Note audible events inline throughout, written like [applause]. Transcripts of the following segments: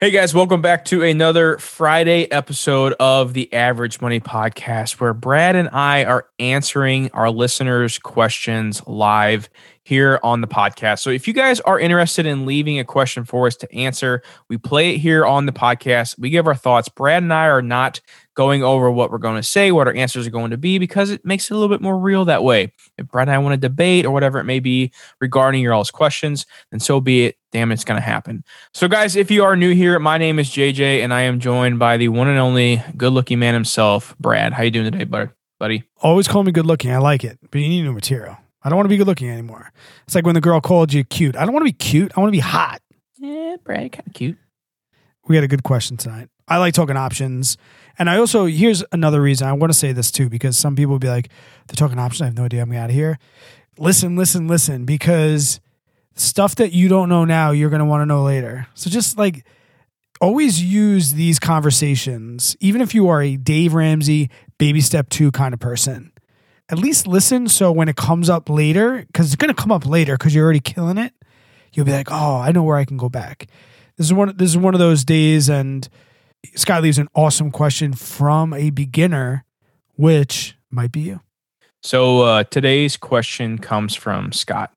Hey guys, welcome back to another Friday episode of the Average Money Podcast, where Brad and I are answering our listeners' questions live here on the podcast. So if you guys are interested in leaving a question for us to answer, we play it here on the podcast. We give our thoughts. Brad and I are not going over what we're going to say, what our answers are going to be, because it makes it a little bit more real that way. If Brad and I want to debate or whatever it may be regarding your all's questions, then so be it. Damn, it's going to happen. So, guys, if you are new here, my name is JJ, and I am joined by the one and only good-looking man himself, Brad. How you doing today, buddy? Buddy always call me good looking. I like it, but you need new material. I don't want to be good looking anymore. It's like when the girl called you cute. I don't want to be cute. I want to be hot. Yeah, Brad, kind of cute. We had a good question tonight. I like talking options. And I also, here's another reason I want to say this too, because some people will be like, they're talking options. I have no idea. I'm out of here. Listen, listen, listen, because stuff that you don't know now, you're going to want to know later. So just like, always use these conversations, even if you are a Dave Ramsey baby step two kind of person. At least listen so when it comes up later, because it's going to come up later because you're already killing it, you'll be like, oh, I know where I can go back. This is one. This is one of those days, and Scott leaves an awesome question from a beginner, which might be you. So uh, today's question comes from Scott.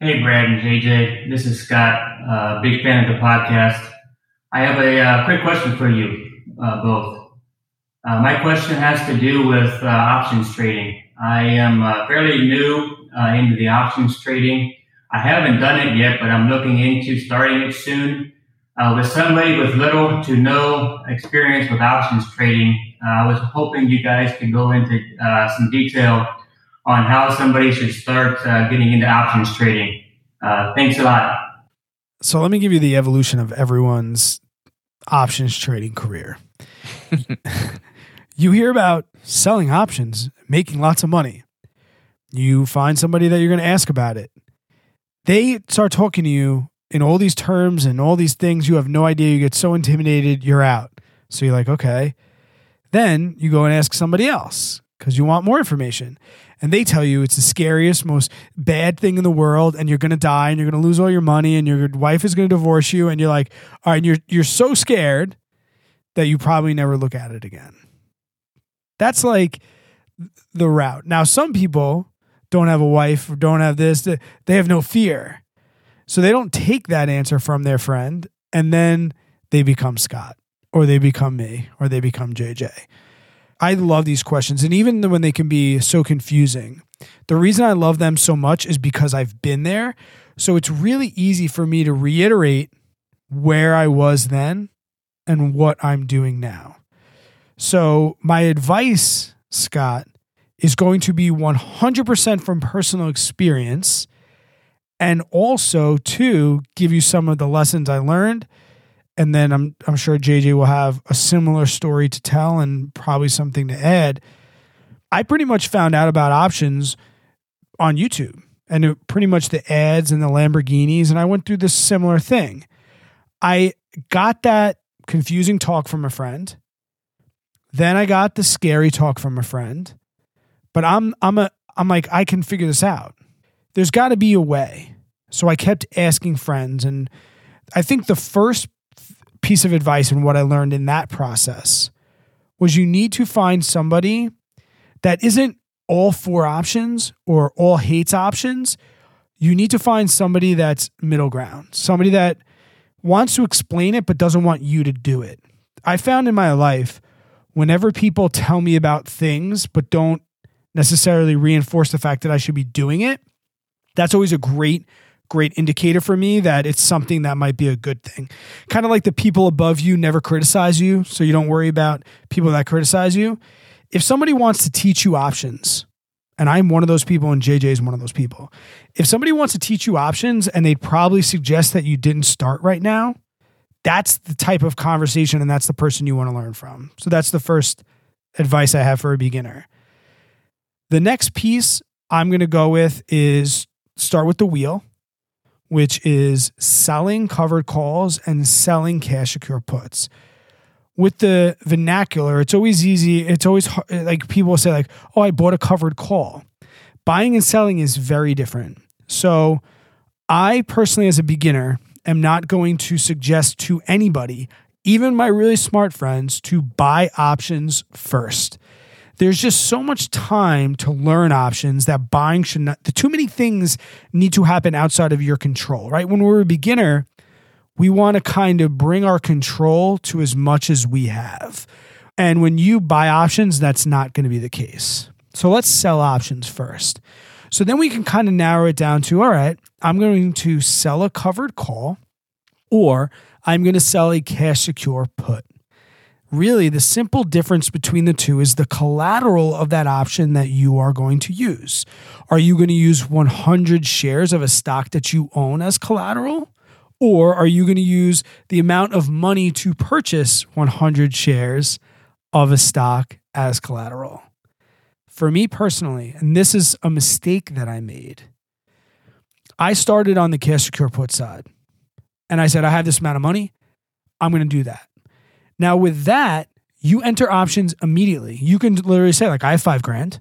Hey, Brad and JJ. This is Scott. Uh, big fan of the podcast. I have a uh, quick question for you uh, both. Uh, my question has to do with uh, options trading. I am uh, fairly new uh, into the options trading. I haven't done it yet, but I'm looking into starting it soon. Uh, with somebody with little to no experience with options trading, uh, I was hoping you guys could go into uh, some detail on how somebody should start uh, getting into options trading. Uh, thanks a lot. So let me give you the evolution of everyone's options trading career. [laughs] you hear about selling options, making lots of money. You find somebody that you're going to ask about it. They start talking to you in all these terms and all these things. You have no idea. You get so intimidated, you're out. So you're like, okay. Then you go and ask somebody else because you want more information. And they tell you it's the scariest, most bad thing in the world, and you're gonna die and you're gonna lose all your money, and your wife is gonna divorce you, and you're like, all right, you're you're so scared that you probably never look at it again. That's like the route. Now, some people don't have a wife or don't have this, they have no fear. So they don't take that answer from their friend and then they become Scott or they become me or they become JJ. I love these questions. And even when they can be so confusing, the reason I love them so much is because I've been there. So it's really easy for me to reiterate where I was then and what I'm doing now. So my advice, Scott, is going to be 100% from personal experience and also to give you some of the lessons I learned. And then I'm I'm sure JJ will have a similar story to tell and probably something to add. I pretty much found out about options on YouTube and it, pretty much the ads and the Lamborghinis and I went through this similar thing. I got that confusing talk from a friend. Then I got the scary talk from a friend. But I'm I'm a I'm like I can figure this out there's got to be a way. So I kept asking friends. And I think the first piece of advice and what I learned in that process was you need to find somebody that isn't all for options or all hates options. You need to find somebody that's middle ground, somebody that wants to explain it but doesn't want you to do it. I found in my life, whenever people tell me about things but don't necessarily reinforce the fact that I should be doing it, that's always a great great indicator for me that it's something that might be a good thing. Kind of like the people above you never criticize you, so you don't worry about people that criticize you. If somebody wants to teach you options, and I'm one of those people, and JJ is one of those people. If somebody wants to teach you options and they'd probably suggest that you didn't start right now, that's the type of conversation and that's the person you want to learn from. So that's the first advice I have for a beginner. The next piece I'm going to go with is start with the wheel, which is selling covered calls and selling cash secure puts. With the vernacular, it's always easy. It's always like people say, like, "Oh, I bought a covered call." Buying and selling is very different. So, I personally, as a beginner, am not going to suggest to anybody even my really smart friends, to buy options first. There's just so much time to learn options that buying should not, the too many things need to happen outside of your control, right? When we're a beginner, we want to kind of bring our control to as much as we have. And when you buy options, that's not going to be the case. So let's sell options first. So then we can kind of narrow it down to all right, I'm going to sell a covered call or I'm going to sell a cash secure put. Really, the simple difference between the two is the collateral of that option that you are going to use. Are you going to use 100 shares of a stock that you own as collateral? Or are you going to use the amount of money to purchase 100 shares of a stock as collateral? For me personally, and this is a mistake that I made, I started on the cash secure put side and I said, I have this amount of money. I'm going to do that. Now, with that, you enter options immediately. You can literally say, like, I have five grand.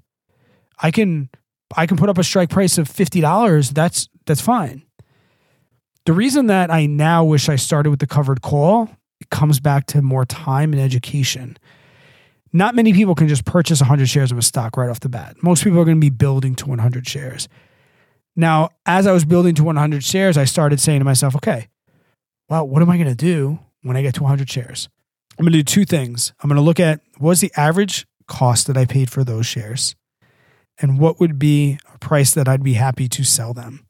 I can I can put up a strike price of fifty dollars. That's that's fine. The reason that I now wish I started with the covered call, it comes back to more time and education. Not many people can just purchase 100 shares of a stock right off the bat. Most people are going to be building to 100 shares. Now, as I was building to 100 shares, I started saying to myself, okay, well, what am I going to do when I get to 100 shares? I'm going to do two things. I'm going to look at what was the average cost that I paid for those shares and what would be a price that I'd be happy to sell them.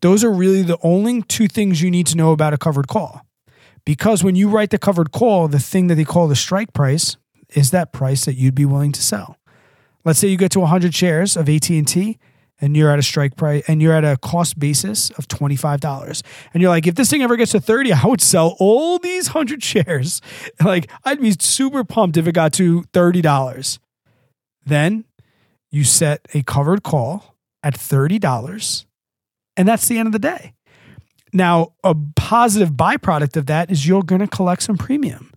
Those are really the only two things you need to know about a covered call. Because when you write the covered call, the thing that they call the strike price is that price that you'd be willing to sell. Let's say you get to 100 shares of AT&T and you're at a strike price and you're at a cost basis of $25 and you're like if this thing ever gets to 30 i would sell all these 100 shares. [laughs] Like i'd be super pumped if it got to $30 then you set a covered call at $30 and that's the end of the day. Now a positive byproduct of that is you're going to collect some premium.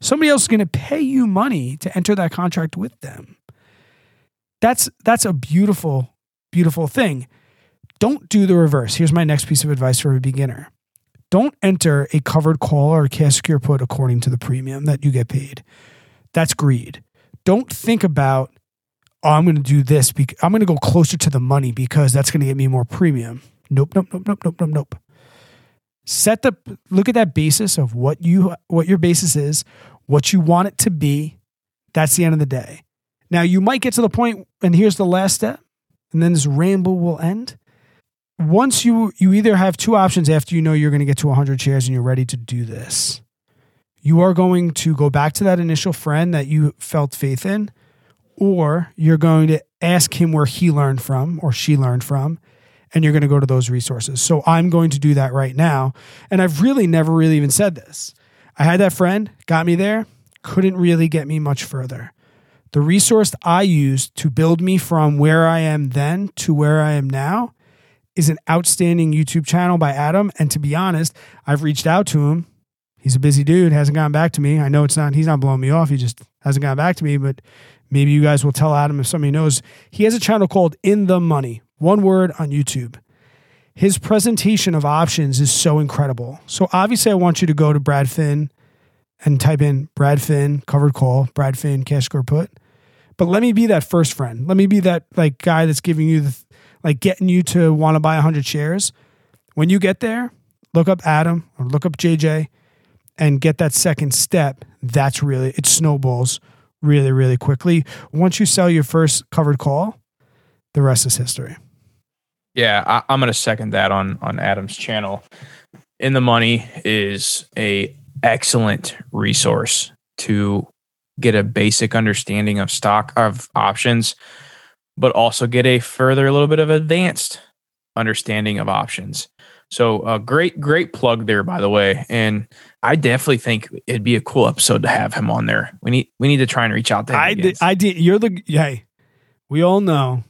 Somebody else is going to pay you money to enter that contract with them. That's that's a beautiful beautiful thing. Don't do the reverse. Here's my next piece of advice for a beginner. Don't enter a covered call or a cash secure put according to the premium that you get paid. That's greed. Don't think about, oh, I'm going to do this. Because I'm going to go closer to the money because that's going to get me more premium. Nope, nope, nope, nope, nope, nope, nope. Set the look at that basis of what you what your basis is, what you want it to be. That's the end of the day. Now you might get to the point, and here's the last step and then this ramble will end. Once you you either have two options after you know you're going to get to 100 shares and you're ready to do this. You are going to go back to that initial friend that you felt faith in or you're going to ask him where he learned from or she learned from and you're going to go to those resources. So I'm going to do that right now. And I've really never really even said this. I had that friend, got me there, couldn't really get me much further. The resource I used to build me from where I am then to where I am now is an outstanding YouTube channel by Adam. And to be honest, I've reached out to him. He's a busy dude, hasn't gotten back to me. I know it's not, he's not blowing me off. He just hasn't gotten back to me, but maybe you guys will tell Adam if somebody knows. He has a channel called In the Money, one word on YouTube. His presentation of options is so incredible. So obviously, I want you to go to Brad Finn and type in Brad Finn covered call, Brad Finn cash secure put. But let me be that first friend. Let me be that like guy that's giving you the like getting you to want to buy 100 shares. When you get there, look up Adam or look up JJ and get that second step. That's really it snowballs really really quickly. Once you sell your first covered call, the rest is history. Yeah, I, am going to second that on on Adam's channel. In the Money is a excellent resource to get a basic understanding of stock of options, but also get a further, a little bit of advanced understanding of options. So a uh, great, great plug there, by the way. And I definitely think it'd be a cool episode to have him on there. We need, we need to try and reach out to him. I did, I did. You're the hey. We all know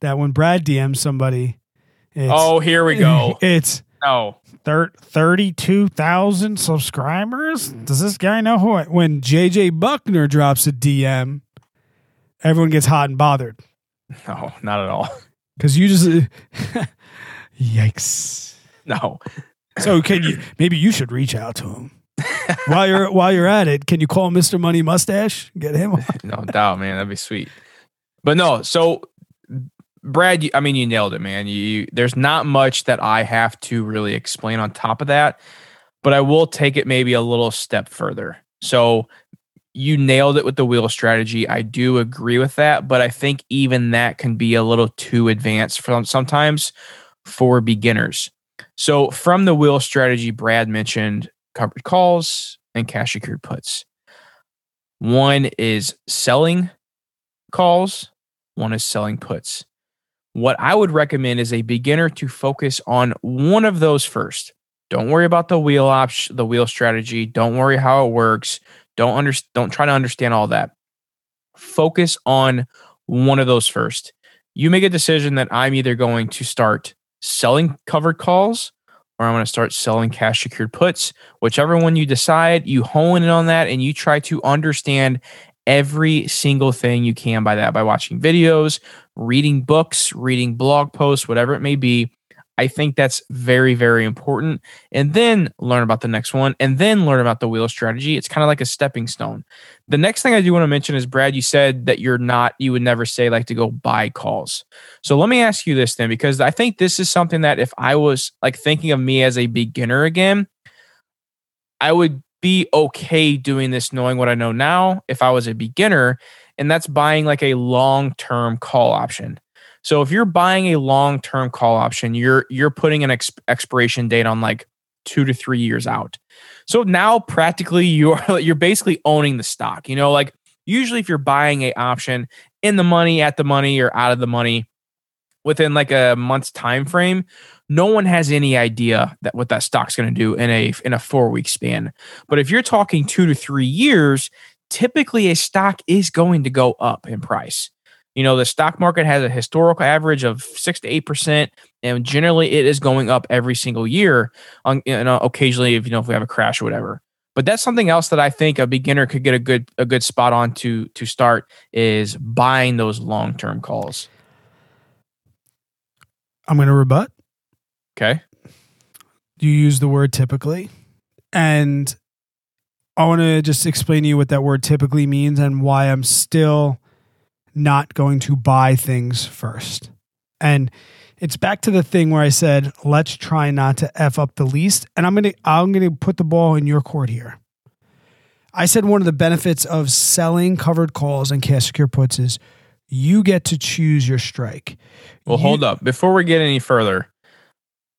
that when Brad DMs somebody, it's oh, here we go. [laughs] It's no 32,000 subscribers? Does this guy know who I, when JJ Buckner drops a DM, everyone gets hot and bothered. No, not at all. Cuz you just [laughs] yikes. No. So can you maybe you should reach out to him. [laughs] while you're while you're at it, can you call Mr. Money Mustache? Get him. on. no doubt, man. That'd be sweet. But no, so Brad, you, I mean, you nailed it, man. You, you there's not much that I have to really explain on top of that, but I will take it maybe a little step further. So you nailed it with the wheel strategy. I do agree with that, but I think even that can be a little too advanced for sometimes for beginners. So from the wheel strategy, Brad mentioned covered calls and cash secured puts. One is selling calls, one is selling puts. What I would recommend is a beginner to focus on one of those first. Don't worry about the wheel option, the wheel strategy. Don't worry how it works. Don't under, don't try to understand all that. Focus on one of those first. You make a decision that I'm either going to start selling covered calls or I'm going to start selling cash secured puts. Whichever one you decide, you hone in on that and you try to understand every single thing you can by that by watching videos, reading books, reading blog posts, whatever it may be. I think that's very, very important. And then learn about the next one and then learn about the wheel strategy. It's kind of like a stepping stone. The next thing I do want to mention is Brad, you said that you're not, you would never say like to go buy calls. So let me ask you this then, because I think this is something that if I was like thinking of me as a beginner again, I would be okay doing this knowing what I know now if I was a beginner. And that's buying like a long term call option. So if you're buying a long term call option, you're you're putting an ex- expiration date on like two to three years out. So now practically [laughs] you're you're basically owning the stock. You know, like usually if you're buying a option in the money, at the money, or out of the money within like a month's time frame, no one has any idea that what that stock's going to do in a in a four week span. But if you're talking two to three years, typically a stock is going to go up in price. You know, the stock market has a historical average of six to eight percent, and generally it is going up every single year. On you know, occasionally, if you know if we have a crash or whatever. But that's something else that I think a beginner could get a good a good spot on to to start is buying those long term calls. I'm going to rebut. Okay. You use the word typically, and I want to just explain to you what that word typically means and why I'm still not going to buy things first. And it's back to the thing where I said, let's try not to F up the least. And I'm gonna I'm gonna put the ball in your court here. I said one of the benefits of selling covered calls and cash secure puts is you get to choose your strike. Well, You- hold up. Before we get any further,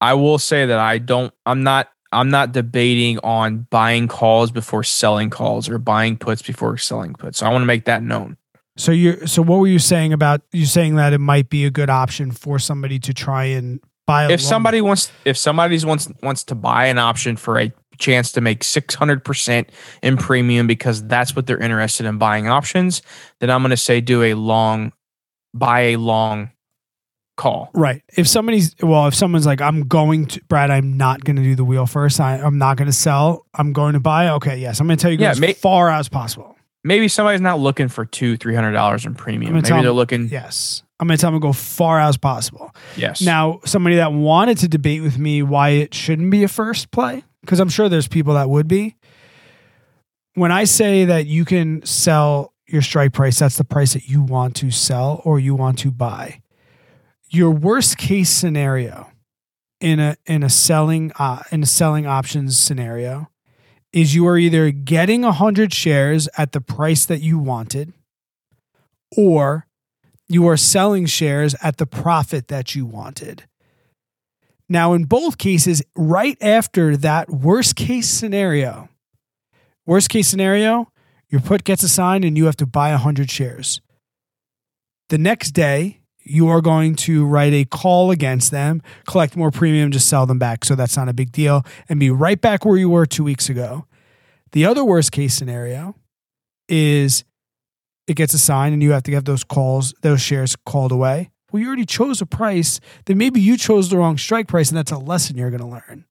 I will say that I don't I'm not I'm not debating on buying calls before selling calls or buying puts before selling puts. So I want to make that known. So you so what were you saying about you saying that it might be a good option for somebody to try and buy a If somebody wants if somebody wants wants to buy an option for a chance to make 600% in premium because that's what they're interested in buying options, then I'm going to say do a long buy a long call. Right. If somebody's well, if someone's like, I'm going to Brad, I'm not going to do the wheel first. I, I'm not going to sell. I'm going to buy. Okay, yes, I'm going to tell you Yeah, as may- far as possible. Maybe somebody's not looking for two, three hundred dollars in premium. Maybe they're them- looking. Yes, I'm going to tell them to go far as possible. Yes. Now, somebody that wanted to debate with me why it shouldn't be a first play, because I'm sure there's people that would be. When I say that you can sell your strike price, that's the price that you want to sell or you want to buy. Your worst case scenario in a in a selling uh, in a selling options scenario is you are either getting 100 shares at the price that you wanted or you are selling shares at the profit that you wanted. Now, in both cases, right after that worst case scenario, worst case scenario, your put gets assigned and you have to buy 100 shares. The next day, you are going to write a call against them, collect more premium, just sell them back. So that's not a big deal, and be right back where you were two weeks ago. The other worst case scenario is it gets assigned and you have to get those calls, those shares called away. Well, you already chose a price, then maybe you chose the wrong strike price, and that's a lesson you're going to learn.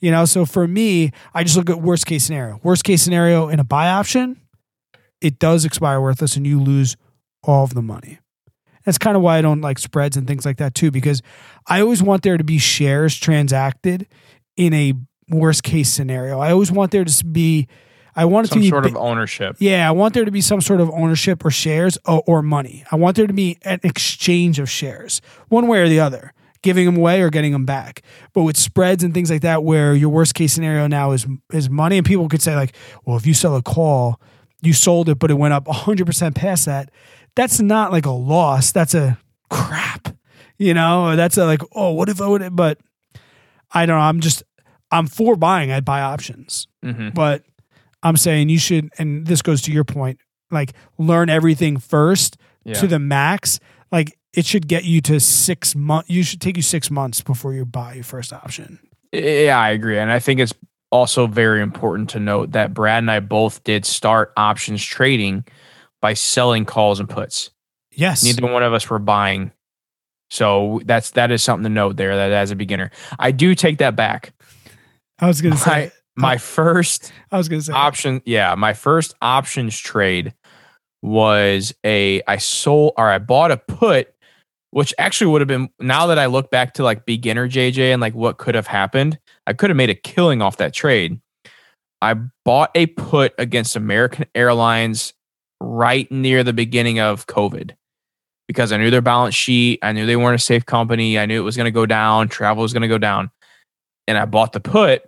You know, so for me, I just look at worst case scenario. Worst case scenario in a buy option, it does expire worthless and you lose all of the money. That's kind of why I don't like spreads and things like that too, because I always want there to be shares transacted in a worst case scenario. I always want there to be, I want it Some to be some sort of ownership. yeah, I want there to be some sort of ownership or shares or, or money. I want there to be an exchange of shares, one way or the other, giving them away or getting them back. But with spreads and things like that, where your worst case scenario now is is money, and people could say like, well, if you sell a call, you sold it, but it went up 100 percent past that. That's not like a loss. That's a crap. You know, that's a like, oh, what if I would? But I don't know. I'm just I'm for buying. I'd buy options hmm but I'm saying you should, and this goes to your point, like learn everything first Yeah. to the max. Like it should get you to six months. You should take you six months before you buy your first option. Yeah, I agree. And I think it's also very important to note that Brad and I both did start options trading by selling calls and puts. Yes. Neither one of us were buying. So that's that is something to note there that as a beginner. I do take that back. I was gonna [laughs] say. My first I was gonna say. option, yeah, my first options trade was a I sold or I bought a put, which actually would have been now that I look back to like beginner JJ and like what could have happened, I could have made a killing off that trade. I bought a put against American Airlines right near the beginning of COVID because I knew their balance sheet. I knew they weren't a safe company. I knew it was going to go down. Travel was going to go down. And I bought the put.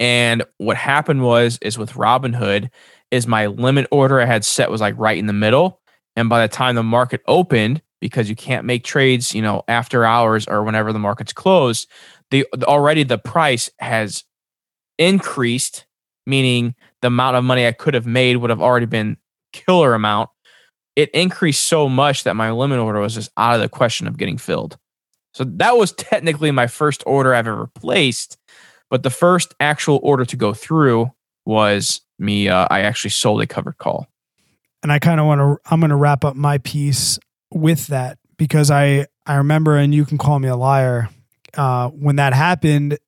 And what happened was, is with Robinhood, is my limit order I had set was like right in the middle. And by the time the market opened, because you can't make trades, you know, after hours or whenever the market's closed, the already the price has increased, meaning the amount of money I could have made would have already been killer amount. It increased so much that my limit order was just out of the question of getting filled. So that was technically my first order I've ever placed, but the first actual order to go through was me. Uh, I actually sold a covered call. and I kind of want to. I'm going to wrap up my piece with that because I I remember, and you can call me a liar. Uh, when that happened,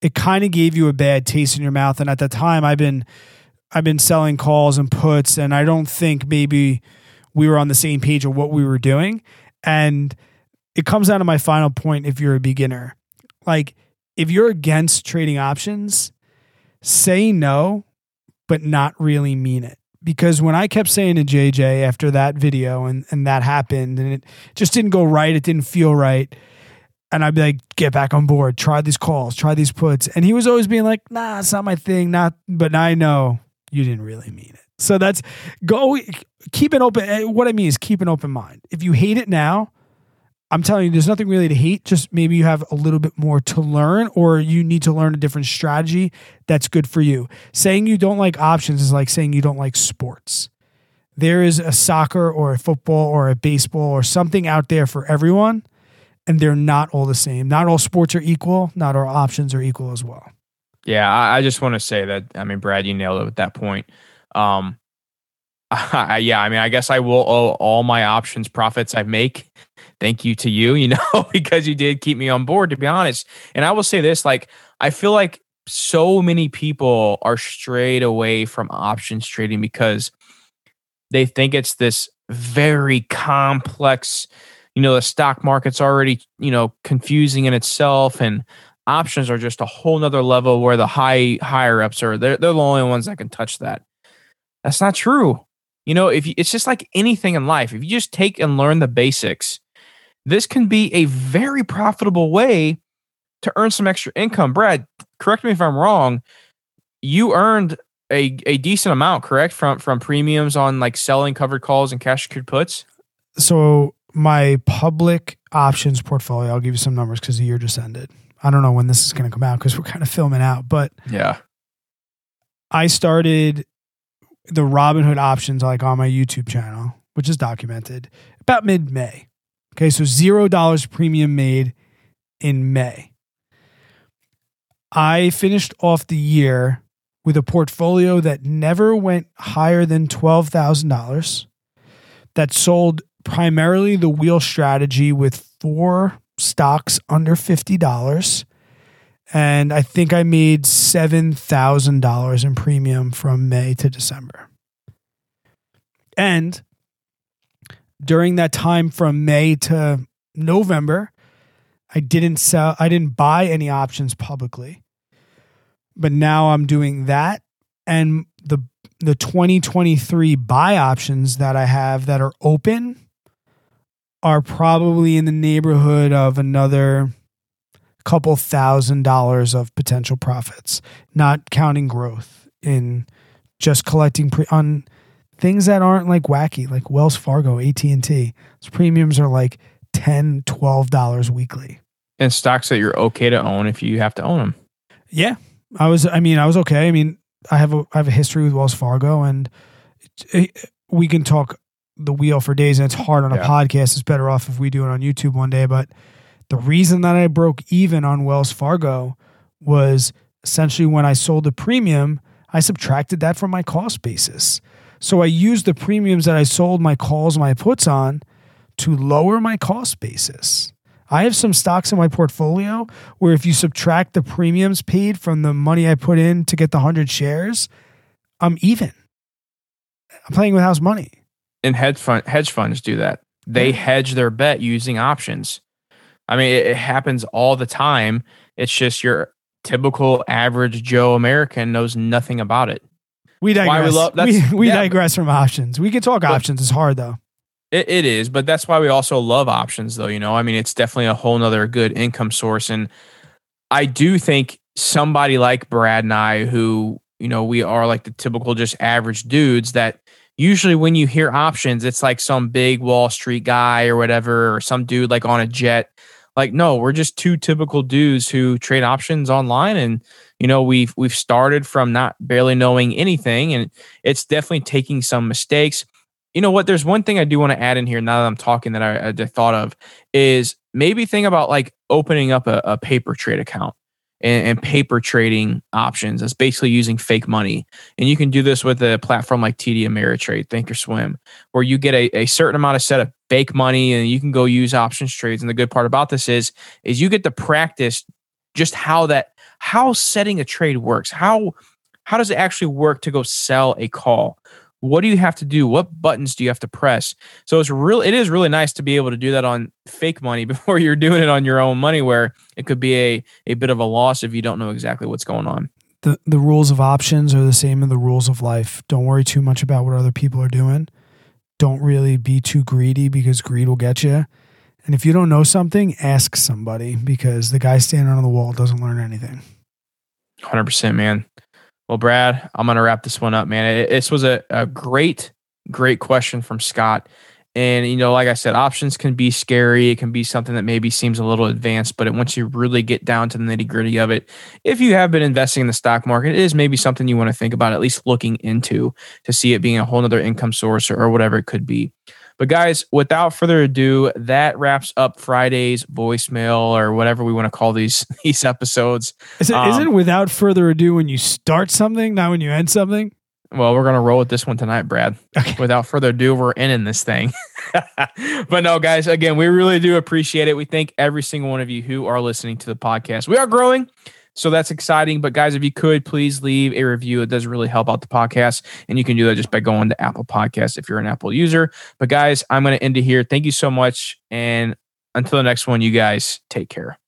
it kind of gave you a bad taste in your mouth. And at the time, I've been I've been selling calls and puts, and I don't think maybe we were on the same page of what we were doing. And it comes down to my final point. If you're a beginner, like if you're against trading options, say no, but not really mean it because when I kept saying to JJ after that video and, and that happened and it just didn't go right, it didn't feel right. And I'd be like, get back on board, try these calls, try these puts. And he was always being like, nah, it's not my thing. Not, but I know you didn't really mean it. So that's go keep an open. eh, What I mean is keep an open mind. If you hate it now, I'm telling you, there's nothing really to hate. Just maybe you have a little bit more to learn, or you need to learn a different strategy that's good for you. Saying you don't like options is like saying you don't like sports. There is a soccer or a football or a baseball or something out there for everyone, and they're not all the same. Not all sports are equal, not all options are equal as well. Yeah, I, just want to say that. I mean, Brad, you nailed it at that point. Um, [laughs] I, yeah, I mean, I guess I will owe all my options profits I make. Thank you to you, you [laughs] know, because you did keep me on board, to be honest. And I will say this: like, I feel like so many people are strayed away from options trading because they think it's this very complex. You know, the stock market's already you know confusing in itself, and options are just a whole nother level where the high higher ups are they're, they're the only ones that can touch that that's not true you know if you, it's just like anything in life if you just take and learn the basics this can be a very profitable way to earn some extra income brad correct me if i'm wrong you earned a, a decent amount correct from from premiums on like selling covered calls and cash secured puts So my public options portfolio, I'll give you some numbers because the year just ended. I don't know when this is going to come out because we're kind of filming out, but yeah I started the Robinhood options like on my YouTube channel, which is documented about mid May. Okay, so zero dollars premium made in May. I finished off the year with a portfolio that never went higher than twelve thousand dollars. That sold primarily the wheel strategy with four stocks under fifty dollars and I think I made seven thousand dollars in premium from May to December. And during that time from May to November, I didn't sell I didn't buy any options publicly. but now I'm doing that and the the 2023 buy options that I have that are open are probably in the neighborhood of another couple thousand dollars of potential profits, not counting growth in just collecting pre- on things that aren't like wacky, like Wells Fargo, AT&T. Those premiums are like 10 $12 weekly. And stocks that you're okay to own if you have to own them. Yeah. I was I mean, I was okay. I mean, I have a I have a history with Wells Fargo and it, it, we can talk the wheel for days and it's hard on a yeah. podcast. It's better off if we do it on YouTube one day, but the reason that I broke even on Wells Fargo was essentially when I sold the premium, I subtracted that from my cost basis. So I used the premiums that I sold my calls, my puts on to lower my cost basis. I have some stocks in my portfolio where if you subtract the premiums paid from the money I put in to get the 100 shares, I'm even. I'm playing with house money. And hedge fund hedge funds do that. They hedge their bet using options. I mean, it, it happens all the time. It's just your typical average Joe American knows nothing about it. We digress. We, love, we, we yeah, digress from options. We can talk options. It's hard though. It, it is, but that's why we also love options, though. You know, I mean, it's definitely a whole nother good income source. And I do think somebody like Brad and I, who, you know, we are like the typical just average dudes that usually when you hear options, it's like some big Wall Street guy or whatever, or some dude like on a jet like no we're just two typical dudes who trade options online and you know we've we've started from not barely knowing anything and it's definitely taking some mistakes you know what there's one thing i do want to add in here now that i'm talking that i, I thought of is maybe think about like opening up a, a paper trade account and, paper trading options. That's basically using fake money. And you can do this with a platform like TD Ameritrade, Thinkorswim, where you get a, a certain amount of set of fake money and you can go use options trades. And the good part about this is, is you get to practice just how that how setting a trade works. How how does it actually work to go sell a call? what do you have to do what buttons do you have to press so it's real it is really nice to be able to do that on fake money [laughs] before you're doing it on your own money where it could be a, a bit of a loss if you don't know exactly what's going on the, the rules of options are the same as the rules of life don't worry too much about what other people are doing don't really be too greedy because greed will get you and if you don't know something ask somebody because the guy standing on the wall doesn't learn anything 100% man well, Brad, I'm going to wrap this one up, man. It, this was a, a great, great question from Scott. And, you know, like I said, options can be scary. It can be something that maybe seems a little advanced, but it, once you really get down to the nitty gritty of it, if you have been investing in the stock market, it is maybe something you want to think about, at least looking into to see it being a whole other income source or, or whatever it could be. But guys, without further ado, that wraps up Friday's voicemail or whatever we want to call these [laughs] these episodes. Is it, um, is it without further ado when you start something, not when you end something? Well, we're gonna roll with this one tonight, Brad. Okay. Without further ado, we're ending this thing. [laughs] but no, guys, again, we really do appreciate it. We thank every single one of you who are listening to the podcast. We are growing. So that's exciting. But guys, if you could please leave a review, it does really help out the podcast. And you can do that just by going to Apple Podcasts if you're an Apple user. But guys, I'm going to end it here. Thank you so much. And until the next one, you guys take care.